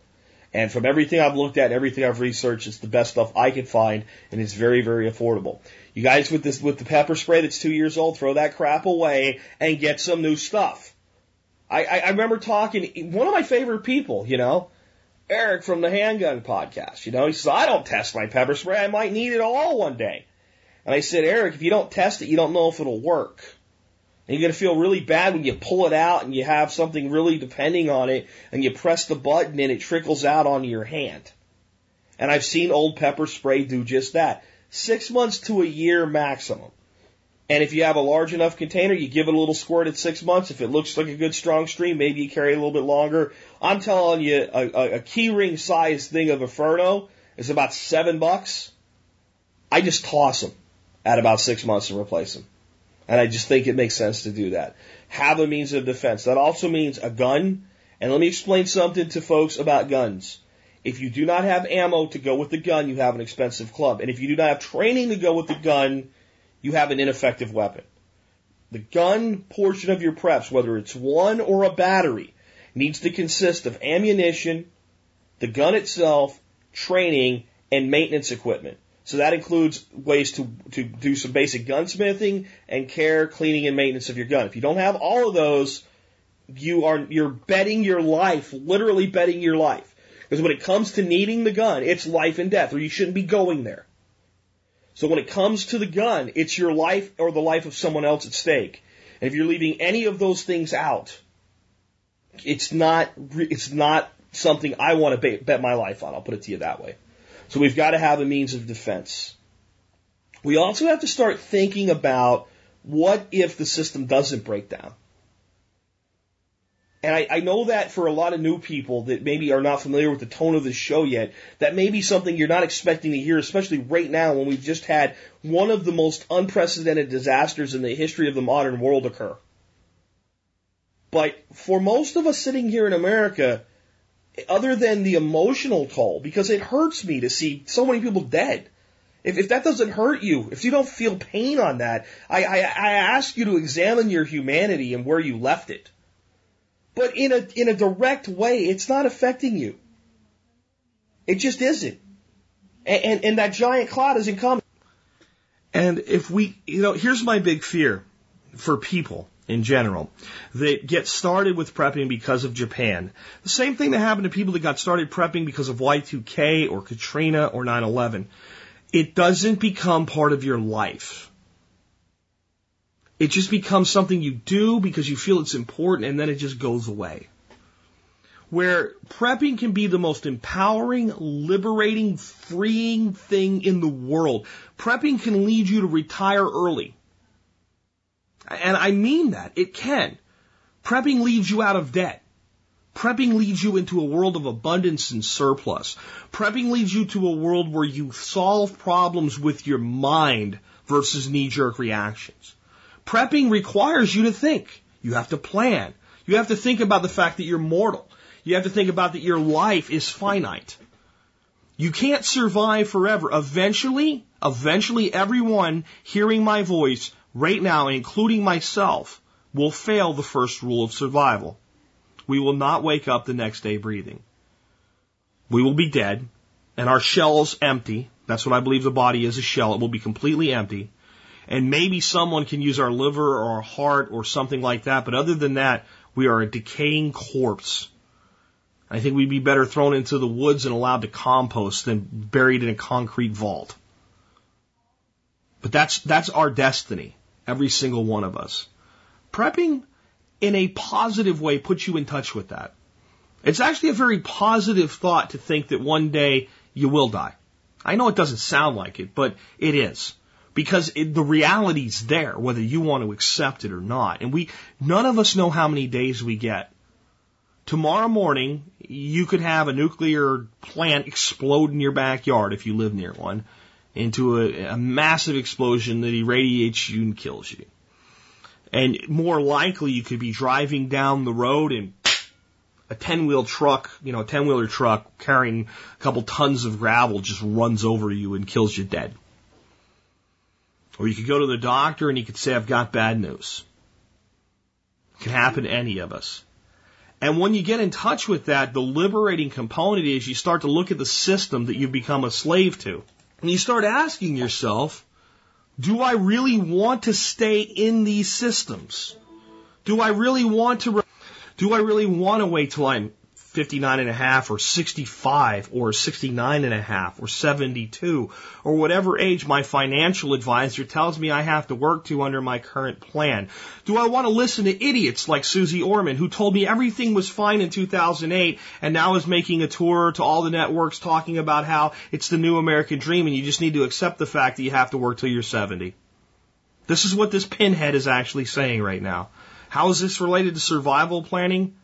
Speaker 1: And from everything I've looked at, everything I've researched, it's the best stuff I can find, and it's very, very affordable. You guys with this, with the pepper spray that's two years old, throw that crap away and get some new stuff. I, I, remember talking, one of my favorite people, you know, Eric from the Handgun Podcast, you know, he says, I don't test my pepper spray. I might need it all one day. And I said, Eric, if you don't test it, you don't know if it'll work. And you're going to feel really bad when you pull it out and you have something really depending on it and you press the button and it trickles out onto your hand. And I've seen old pepper spray do just that. Six months to a year maximum. And if you have a large enough container, you give it a little squirt at six months. If it looks like a good strong stream, maybe you carry a little bit longer. I'm telling you, a, a, a keyring size thing of Inferno is about seven bucks. I just toss them. at about six months and replace them. And I just think it makes sense to do that. Have a means of defense. That also means a gun. And let me explain something to folks about guns. If you do not have ammo to go with the gun, you have an expensive club. And if you do not have training to go with the gun, you have an ineffective weapon. The gun portion of your preps, whether it's one or a battery, needs to consist of ammunition, the gun itself, training, and maintenance equipment. So that includes ways to, to do some basic gunsmithing and care, cleaning, and maintenance of your gun. If you don't have all of those, you are, you're betting your life, literally betting your life. Because when it comes to needing the gun, it's life and death, or you shouldn't be going there. So when it comes to the gun, it's your life or the life of someone else at stake. And if you're leaving any of those things out, it's not, it's not something I want to bet my life on. I'll put it to you that way. So we've got to have a means of defense. We also have to start thinking about what if the system doesn't break down? And I, I, know that for a lot of new people that maybe are not familiar with the tone of the show yet, that may be something you're not expecting to hear, especially right now when we've just had one of the most unprecedented disasters in the history of the modern world occur. But for most of us sitting here in America, other than the emotional toll, because it hurts me to see so many people dead. If, if that doesn't hurt you, if you don't feel pain on that, I, I, I ask you to examine your humanity and where you left it. But in a, in a direct way, it's not affecting you. It just isn't. And, and, and that giant cloud isn't coming. And if we, you know, here's my big fear for people in general that get started with prepping because of Japan. The same thing that happened to people that got started prepping because of Y2K or Katrina or 9-11. It doesn't become part of your life. It just becomes something you do because you feel it's important and then it just goes away. Where prepping can be the most empowering, liberating, freeing thing in the world. Prepping can lead you to retire early and I mean that. It can. Prepping leaves you out of debt. Prepping leads you into a world of abundance and surplus. Prepping leads you to a world where you solve problems with your mind versus knee jerk reactions. Prepping requires you to think. You have to plan. You have to think about the fact that you're mortal. You have to think about that your life is finite. You can't survive forever. Eventually, eventually everyone hearing my voice right now, including myself, will fail the first rule of survival. We will not wake up the next day breathing. We will be dead, and our shell's empty. That's what I believe the body is a shell. It will be completely empty. And maybe someone can use our liver or our heart or something like that, but other than that, we are a decaying corpse. I think we'd be better thrown into the woods and allowed to compost than buried in a concrete vault. But that's, that's our destiny. Every single one of us. Prepping in a positive way puts you in touch with that. It's actually a very positive thought to think that one day you will die. I know it doesn't sound like it, but it is. Because it, the reality's there, whether you want to accept it or not. And we, none of us know how many days we get. Tomorrow morning, you could have a nuclear plant explode in your backyard if you live near one into a, a massive explosion that irradiates you and kills you. And more likely you could be driving down the road and a 10 wheel truck, you know, a 10 wheeler truck carrying a couple tons of gravel just runs over you and kills you dead. Or you could go to the doctor and you could say, I've got bad news. It can happen to any of us. And when you get in touch with that, the liberating component is you start to look at the system that you've become a slave to. And you start asking yourself, do I really want to stay in these systems? Do I really want to, do I really want to wait till I'm 59 and a half or 65 or 69 and a half or 72 or whatever age my financial advisor tells me I have to work to under my current plan? Do I want to listen to idiots like Susie Orman who told me everything was fine in 2008 and now is making a tour to all the networks talking about how it's the new American dream and you just need to accept the fact that you have to work till you're 70? This is what this pinhead is actually saying right now. How is this related to survival planning?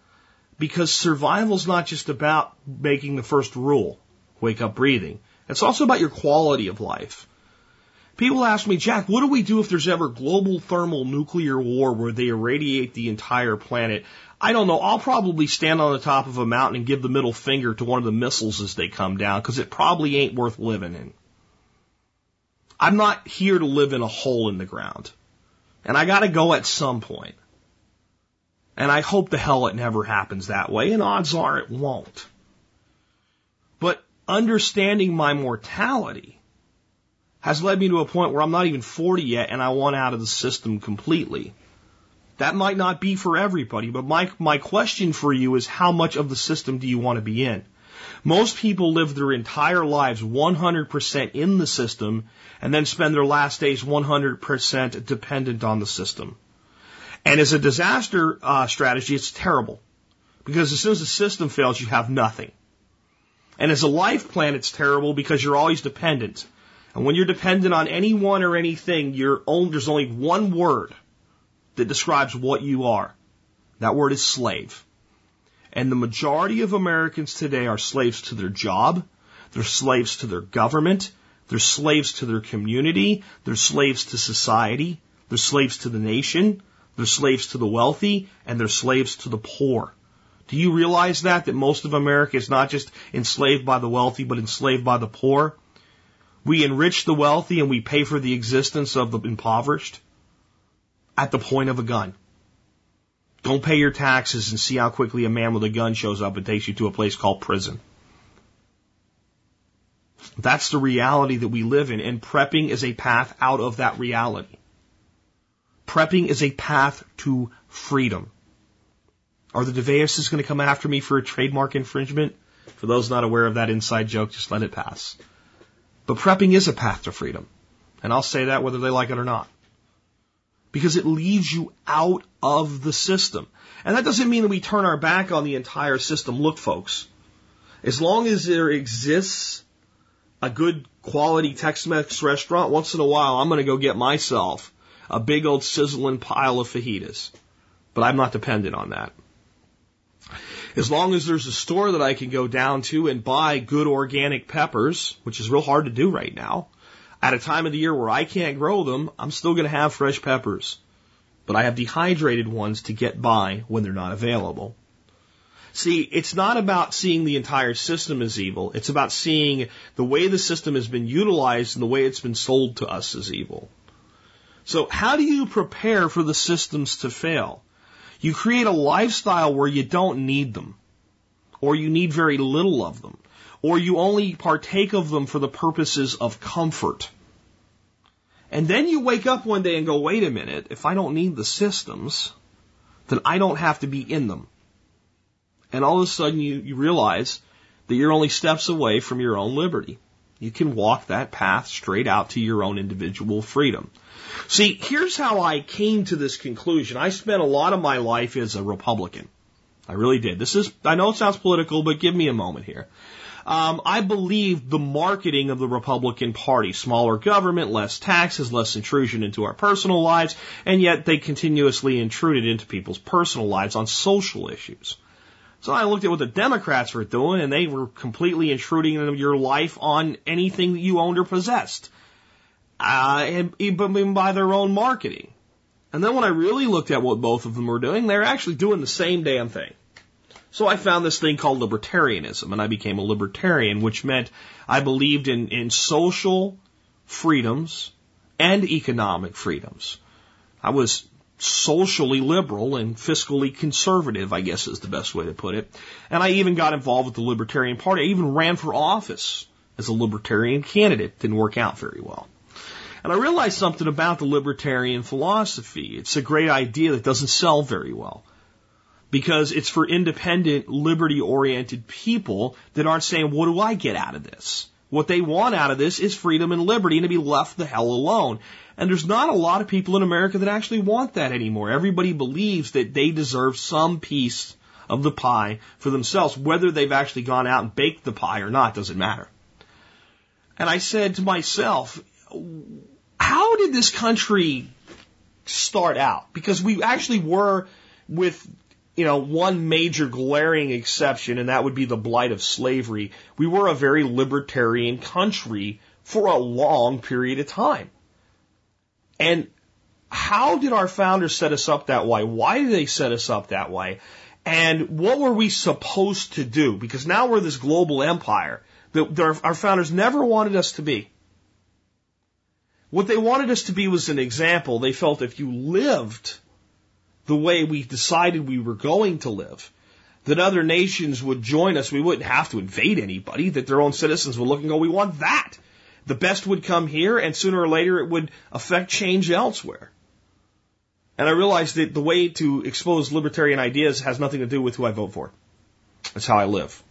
Speaker 1: Because survival is not just about making the first rule, wake up breathing. It's also about your quality of life. People ask me, Jack, what do we do if there's ever global thermal nuclear war where they irradiate the entire planet? I don't know. I'll probably stand on the top of a mountain and give the middle finger to one of the missiles as they come down because it probably ain't worth living in. I'm not here to live in a hole in the ground. And I gotta go at some point. And I hope the hell it never happens that way, and odds are it won't. But understanding my mortality has led me to a point where I'm not even 40 yet and I want out of the system completely. That might not be for everybody, but my, my question for you is how much of the system do you want to be in? Most people live their entire lives 100% in the system and then spend their last days 100% dependent on the system. And as a disaster uh, strategy, it's terrible because as soon as the system fails, you have nothing. And as a life plan, it's terrible because you're always dependent. And when you're dependent on anyone or anything, only, there's only one word that describes what you are. That word is slave. And the majority of Americans today are slaves to their job, they're slaves to their government, they're slaves to their community, they're slaves to society, they're slaves to the nation, they're slaves to the wealthy, and they're slaves to the poor. Do you realize that? That most of America is not just enslaved by the wealthy, but enslaved by the poor? We enrich the wealthy and we pay for the existence of the impoverished at the point of a gun. Don't pay your taxes and see how quickly a man with a gun shows up and takes you to a place called prison. That's the reality that we live in, and prepping is a path out of that reality. Prepping is a path to freedom. Are the DeVeas going to come after me for a trademark infringement? For those not aware of that inside joke, just let it pass. But prepping is a path to freedom. And I'll say that whether they like it or not. Because it leads you out of the system. And that doesn't mean that we turn our back on the entire system. Look, folks, as long as there exists a good quality Tex-Mex restaurant, once in a while I'm going to go get myself a big old sizzling pile of fajitas. But I'm not dependent on that. As long as there's a store that I can go down to and buy good organic peppers, which is real hard to do right now, at a time of the year where I can't grow them, I'm still going to have fresh peppers. But I have dehydrated ones to get by when they're not available. See, it's not about seeing the entire system as evil. It's about seeing the way the system has been utilized and the way it's been sold to us as evil. So how do you prepare for the systems to fail? You create a lifestyle where you don't need them, or you need very little of them, or you only partake of them for the purposes of comfort. And then you wake up one day and go, wait a minute, if I don't need the systems, then I don't have to be in them. And all of a sudden you, you realize that you're only steps away from your own liberty. You can walk that path straight out to your own individual freedom. See, here's how I came to this conclusion. I spent a lot of my life as a Republican. I really did. This is, I know it sounds political, but give me a moment here. Um, I believe the marketing of the Republican Party, smaller government, less taxes, less intrusion into our personal lives, and yet they continuously intruded into people's personal lives on social issues. So I looked at what the Democrats were doing, and they were completely intruding into your life on anything that you owned or possessed uh, and even by their own marketing. And then when I really looked at what both of them were doing, they're actually doing the same damn thing. So I found this thing called libertarianism, and I became a libertarian, which meant I believed in, in social freedoms and economic freedoms. I was socially liberal and fiscally conservative, I guess is the best way to put it. And I even got involved with the Libertarian Party. I even ran for office as a Libertarian candidate. Didn't work out very well. And I realized something about the libertarian philosophy. It's a great idea that doesn't sell very well. Because it's for independent, liberty oriented people that aren't saying, what do I get out of this? What they want out of this is freedom and liberty and to be left the hell alone. And there's not a lot of people in America that actually want that anymore. Everybody believes that they deserve some piece of the pie for themselves. Whether they've actually gone out and baked the pie or not doesn't matter. And I said to myself, how did this country start out? Because we actually were with you know, one major glaring exception, and that would be the blight of slavery. We were a very libertarian country for a long period of time. And how did our founders set us up that way? Why did they set us up that way? And what were we supposed to do? Because now we're this global empire that our founders never wanted us to be. What they wanted us to be was an example. They felt if you lived the way we decided we were going to live, that other nations would join us. We wouldn't have to invade anybody, that their own citizens would look and go, we want that. The best would come here, and sooner or later it would affect change elsewhere. And I realized that the way to expose libertarian ideas has nothing to do with who I vote for. That's how I live.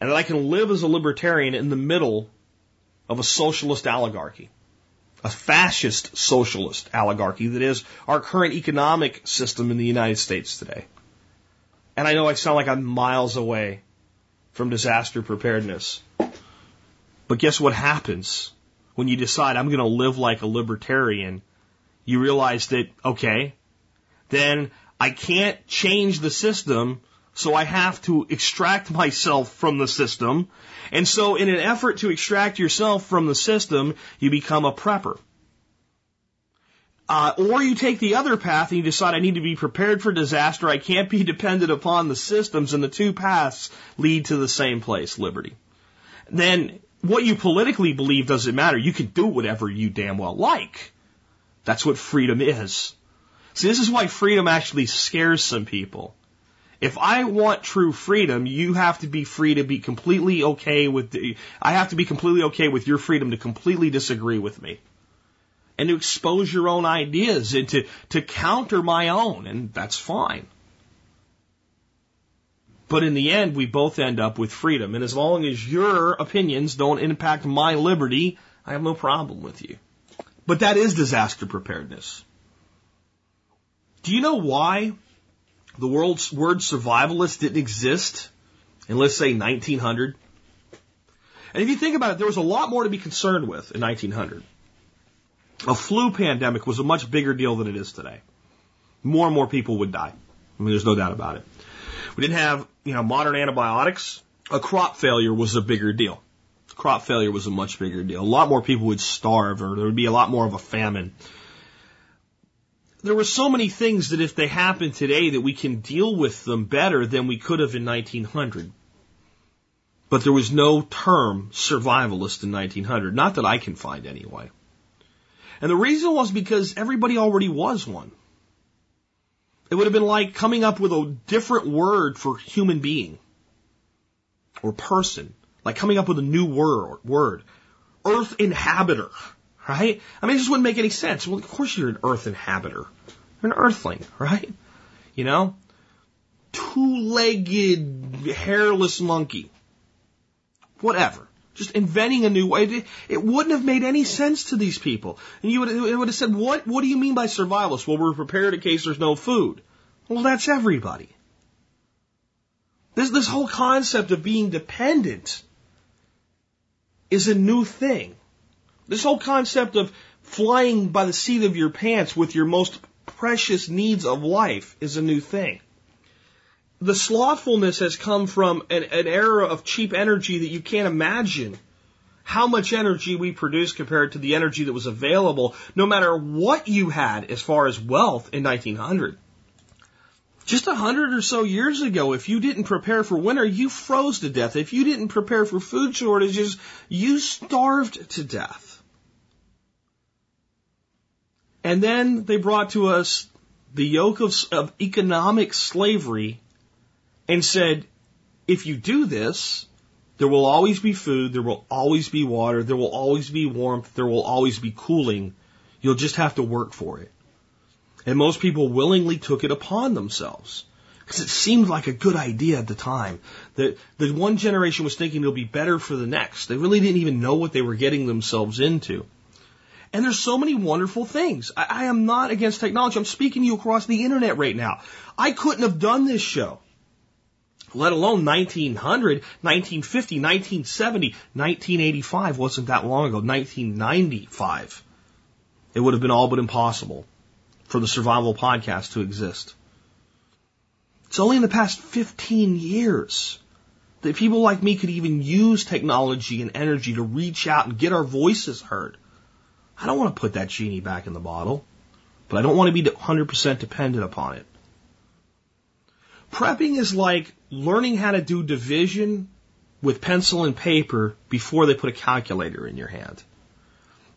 Speaker 1: And that I can live as a libertarian in the middle of a socialist oligarchy a fascist socialist oligarchy that is our current economic system in the United States today. And I know I sound like I'm miles away from disaster preparedness. But guess what happens when you decide I'm going to live like a libertarian? You realize that, okay, then I can't change the system, so I have to extract myself from the system and so in an effort to extract yourself from the system, you become a prepper. Uh, or you take the other path and you decide I need to be prepared for disaster. I can't be [LAUGHS] dependent upon the systems, and the two paths lead to the same place, liberty. Then what you politically believe doesn't matter. You can do whatever you damn well like. That's what freedom is. See, this is why freedom actually scares some people. If I want true freedom, you have to be free to be completely okay with the, I have to be completely okay with your freedom to completely disagree with me. And to expose your own ideas and to, to counter my own, and that's fine. But in the end, we both end up with freedom. And as long as your opinions don't impact my liberty, I have no problem with you. But that is disaster preparedness. Do you know why the world's word survivalist didn't exist in, let's say, 1900. And if you think about it, there was a lot more to be concerned with in 1900. A flu pandemic was a much bigger deal than it is today. More and more people would die. I mean, there's no doubt about it. We didn't have, you know, modern antibiotics. A crop failure was a bigger deal. Crop failure was a much bigger deal. A lot more people would starve or there would be a lot more of a famine there were so many things that if they happen today that we can deal with them better than we could have in 1900. But there was no term survivalist in 1900. Not that I can find anyway. And the reason was because everybody already was one. It would have been like coming up with a different word for human being or person, like coming up with a new word, word. Earth inhabiter right? I mean, it just wouldn't make any sense. Well, of course you're an earth inhabitor. You're an earthling, right? You know? Two-legged, hairless monkey. Whatever. Just inventing a new way. It, wouldn't have made any sense to these people. And you would, it would have said, what, what do you mean by survivalist? Well, we're prepared in case there's no food. Well, that's everybody. This, this whole concept of being dependent is a new thing. This whole concept of flying by the seat of your pants with your most precious needs of life is a new thing. The slothfulness has come from an, an era of cheap energy that you can't imagine how much energy we produce compared to the energy that was available, no matter what you had as far as wealth in 1900. Just a hundred or so years ago, if you didn't prepare for winter, you froze to death. If you didn't prepare for food shortages, you starved to death. And then they brought to us the yoke of, of economic slavery and said, if you do this, there will always be food, there will always be water, there will always be warmth, there will always be cooling. You'll just have to work for it. And most people willingly took it upon themselves. Because it seemed like a good idea at the time. That the one generation was thinking it'll be better for the next. They really didn't even know what they were getting themselves into. And there's so many wonderful things. I, I am not against technology. I'm speaking to you across the internet right now. I couldn't have done this show let alone 1900, 1950, 1970, 1985 wasn't that long ago, 1995. It would have been all but impossible for the survival podcast to exist. It's only in the past 15 years that people like me could even use technology and energy to reach out and get our voices heard. I don't want to put that genie back in the bottle, but I don't want to be 100% dependent upon it. Prepping is like learning how to do division with pencil and paper before they put a calculator in your hand.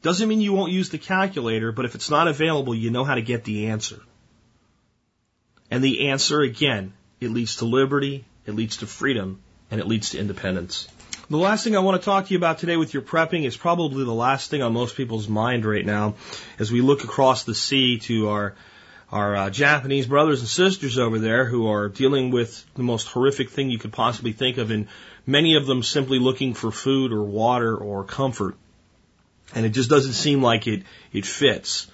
Speaker 1: Doesn't mean you won't use the calculator, but if it's not available, you know how to get the answer. And the answer, again, it leads to liberty, it leads to freedom, and it leads to independence. The last thing I want to talk to you about today with your prepping is probably the last thing on most people's mind right now as we look across the sea to our our uh, Japanese brothers and sisters over there who are dealing with the most horrific thing you could possibly think of, and many of them simply looking for food or water or comfort. And it just doesn't seem like it, it fits.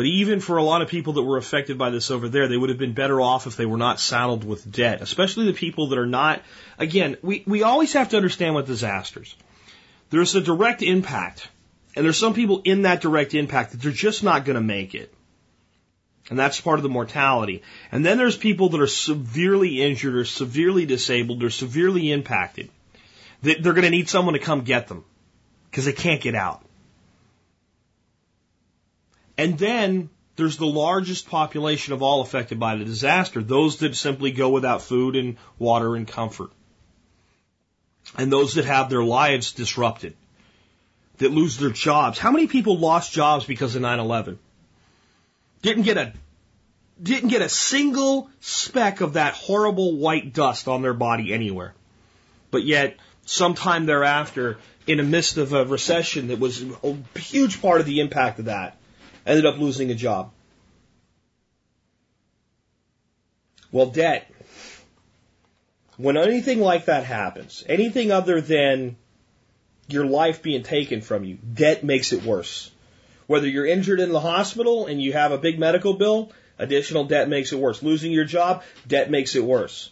Speaker 1: But even for a lot of people that were affected by this over there, they would have been better off if they were not saddled with debt, especially the people that are not, again, we, we always have to understand with disasters. There's a direct impact, and there's some people in that direct impact that they're just not going to make it. And that's part of the mortality. And then there's people that are severely injured or severely disabled or severely impacted. They're going to need someone to come get them because they can't get out. And then there's the largest population of all affected by the disaster, those that simply go without food and water and comfort. And those that have their lives disrupted, that lose their jobs. How many people lost jobs because of 9-11? Didn't get a, didn't get a single speck of that horrible white dust on their body anywhere. But yet, sometime thereafter, in the midst of a recession that was a huge part of the impact of that, ended up losing a job. Well, debt. When anything like that happens, anything other than your life being taken from you, debt makes it worse. Whether you're injured in the hospital and you have a big medical bill, additional debt makes it worse. Losing your job, debt makes it worse.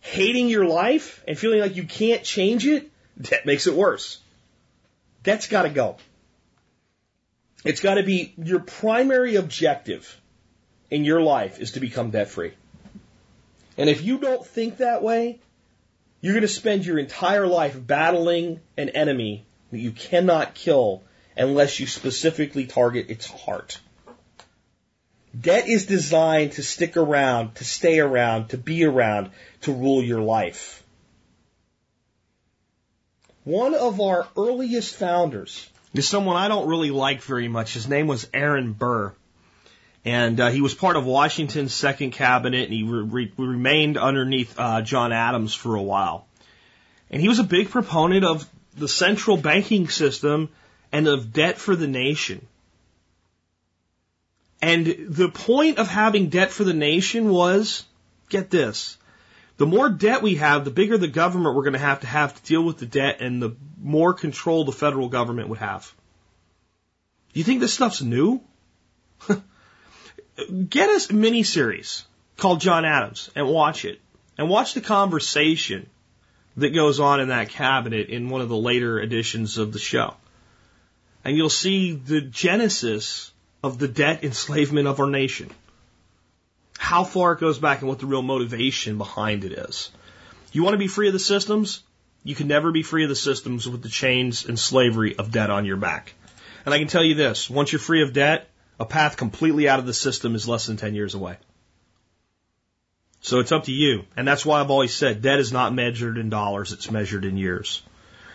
Speaker 1: Hating your life and feeling like you can't change it, debt makes it worse. Debt's gotta go. It's got to be your primary objective in your life is to become debt free. And if you don't think that way, you're going to spend your entire life battling an enemy that you cannot kill unless you specifically target its heart. Debt is designed to stick around, to stay around, to be around, to rule your life. One of our earliest founders is someone I don't really like very much. His name was Aaron Burr. And uh, he was part of Washington's second cabinet, and he re- remained underneath uh, John Adams for a while. And he was a big proponent of the central banking system and of debt for the nation. And the point of having debt for the nation was, get this, the more debt we have, the bigger the government we're going to have to have to deal with the debt and the more control the federal government would have. Do you think this stuff's new? [LAUGHS] Get us a miniseries called John Adams and watch it. And watch the conversation that goes on in that cabinet in one of the later editions of the show. And you'll see the genesis of the debt enslavement of our nation how far it goes back and what the real motivation behind it is. You want to be free of the systems? You can never be free of the systems with the chains and slavery of debt on your back. And I can tell you this, once you're free of debt, a path completely out of the system is less than 10 years away. So it's up to you. And that's why I've always said debt is not measured in dollars, it's measured in years.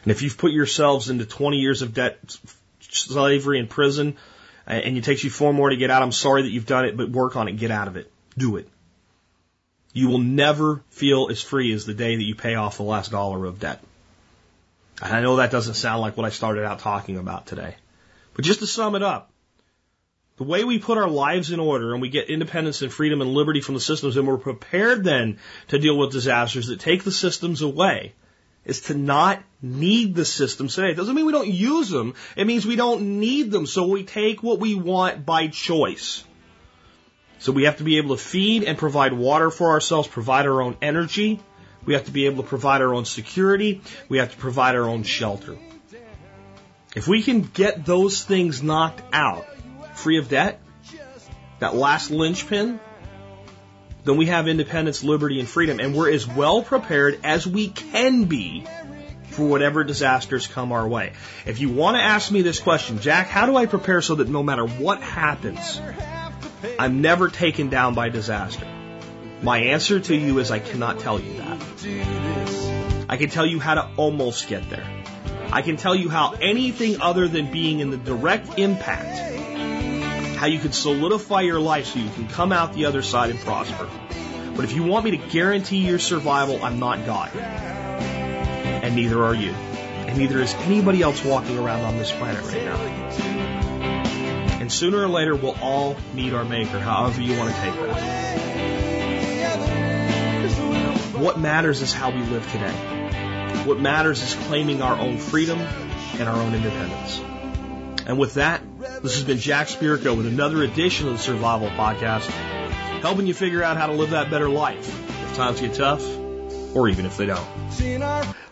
Speaker 1: And if you've put yourselves into 20 years of debt, slavery, and prison, and it takes you four more to get out, I'm sorry that you've done it, but work on it, get out of it do it. You will never feel as free as the day that you pay off the last dollar of debt. And I know that doesn't sound like what I started out talking about today. But just to sum it up, the way we put our lives in order and we get independence and freedom and liberty from the systems and we're prepared then to deal with disasters that take the systems away is to not need the systems today. It doesn't mean we don't use them. It means we don't need them. So we take what we want by choice. So we have to be able to feed and provide water for ourselves, provide our own energy. We have to be able to provide our own security. We have to provide our own shelter. If we can get those things knocked out, free of debt, that last linchpin, then we have independence, liberty, and freedom, and we're as well prepared as we can be for whatever disasters come our way. If you want to ask me this question, Jack, how do I prepare so that no matter what happens, I'm never taken down by disaster? My answer to you is I cannot tell you that. I can tell you how to almost get there. I can tell you how anything other than being in the direct impact, how you can solidify your life so you can come out the other side and prosper. But if you want me to guarantee your survival, I'm not God. And neither are you. And neither is anybody else walking around on this planet right now. And sooner or later, we'll all meet our Maker, however you want to take that. What matters is how we live today. What matters is claiming our own freedom and our own independence. And with that, this has been Jack Spirko with another edition of the Survival Podcast, helping you figure out how to live that better life if times get tough, or even if they don't.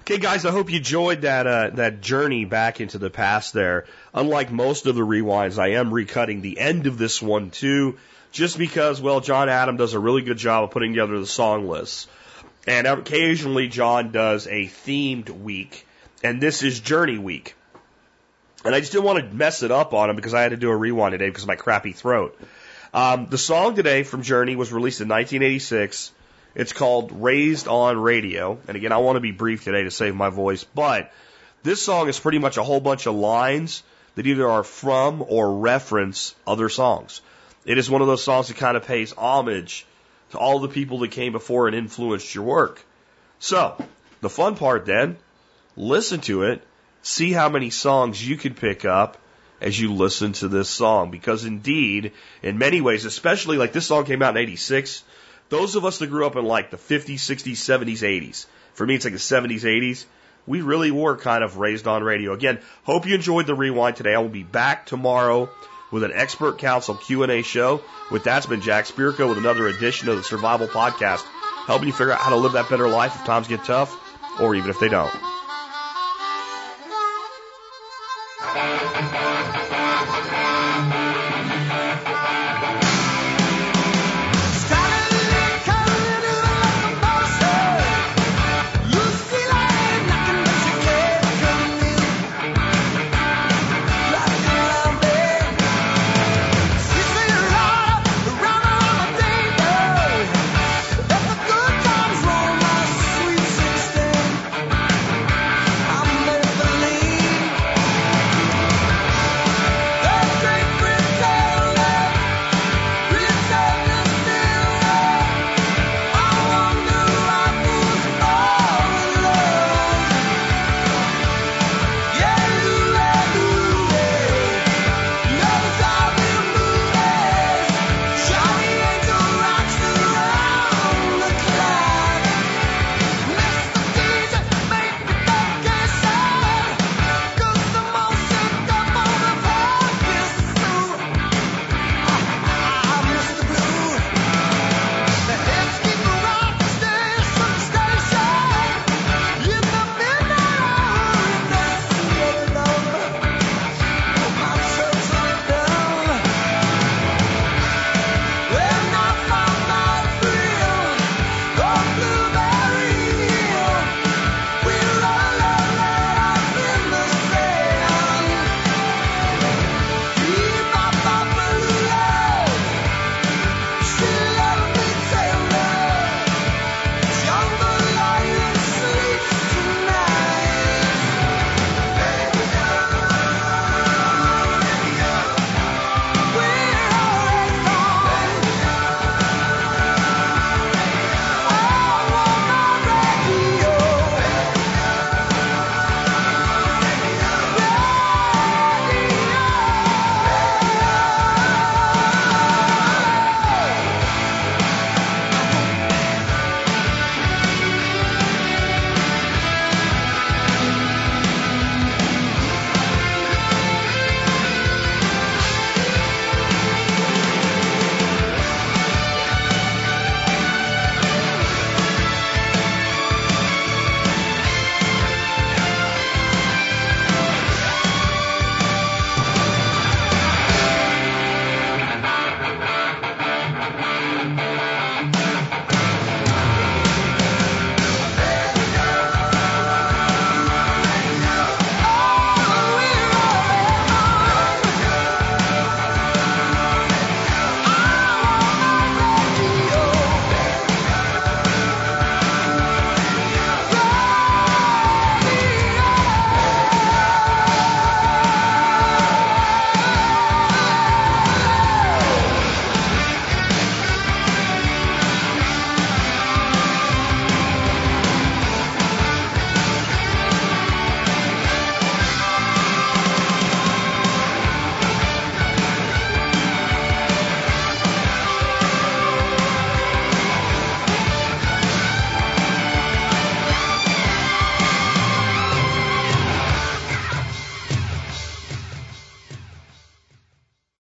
Speaker 1: Okay, guys, I hope you enjoyed that uh, that journey back into the past. There, unlike most of the rewinds, I am recutting the end of this one too, just because, well, John Adam does a really good job of putting together the song lists. And occasionally John does a themed week, and this is Journey Week. And I just didn't want to mess it up on him because I had to do a rewind today because of my crappy throat. Um, the song today from Journey was released in 1986. It's called Raised on Radio. And again, I want to be brief today to save my voice, but this song is pretty much a whole bunch of lines that either are from or reference other songs. It is one of those songs that kind of pays homage to all the people that came before and influenced your work. So, the fun part then, listen to it, see how many songs you can pick up as you listen to this song. Because indeed, in many ways, especially like this song came out in 86, those of us that grew up in like the 50s, 60s, 70s, 80s, for me it's like the 70s, 80s, we really were kind of raised on radio. Again, hope you enjoyed the rewind today. I will be back tomorrow with an expert council Q&A show. With that's been Jack Spirko with another edition of the Survival Podcast, helping you figure out how to live that better life if times get tough or even if they don't.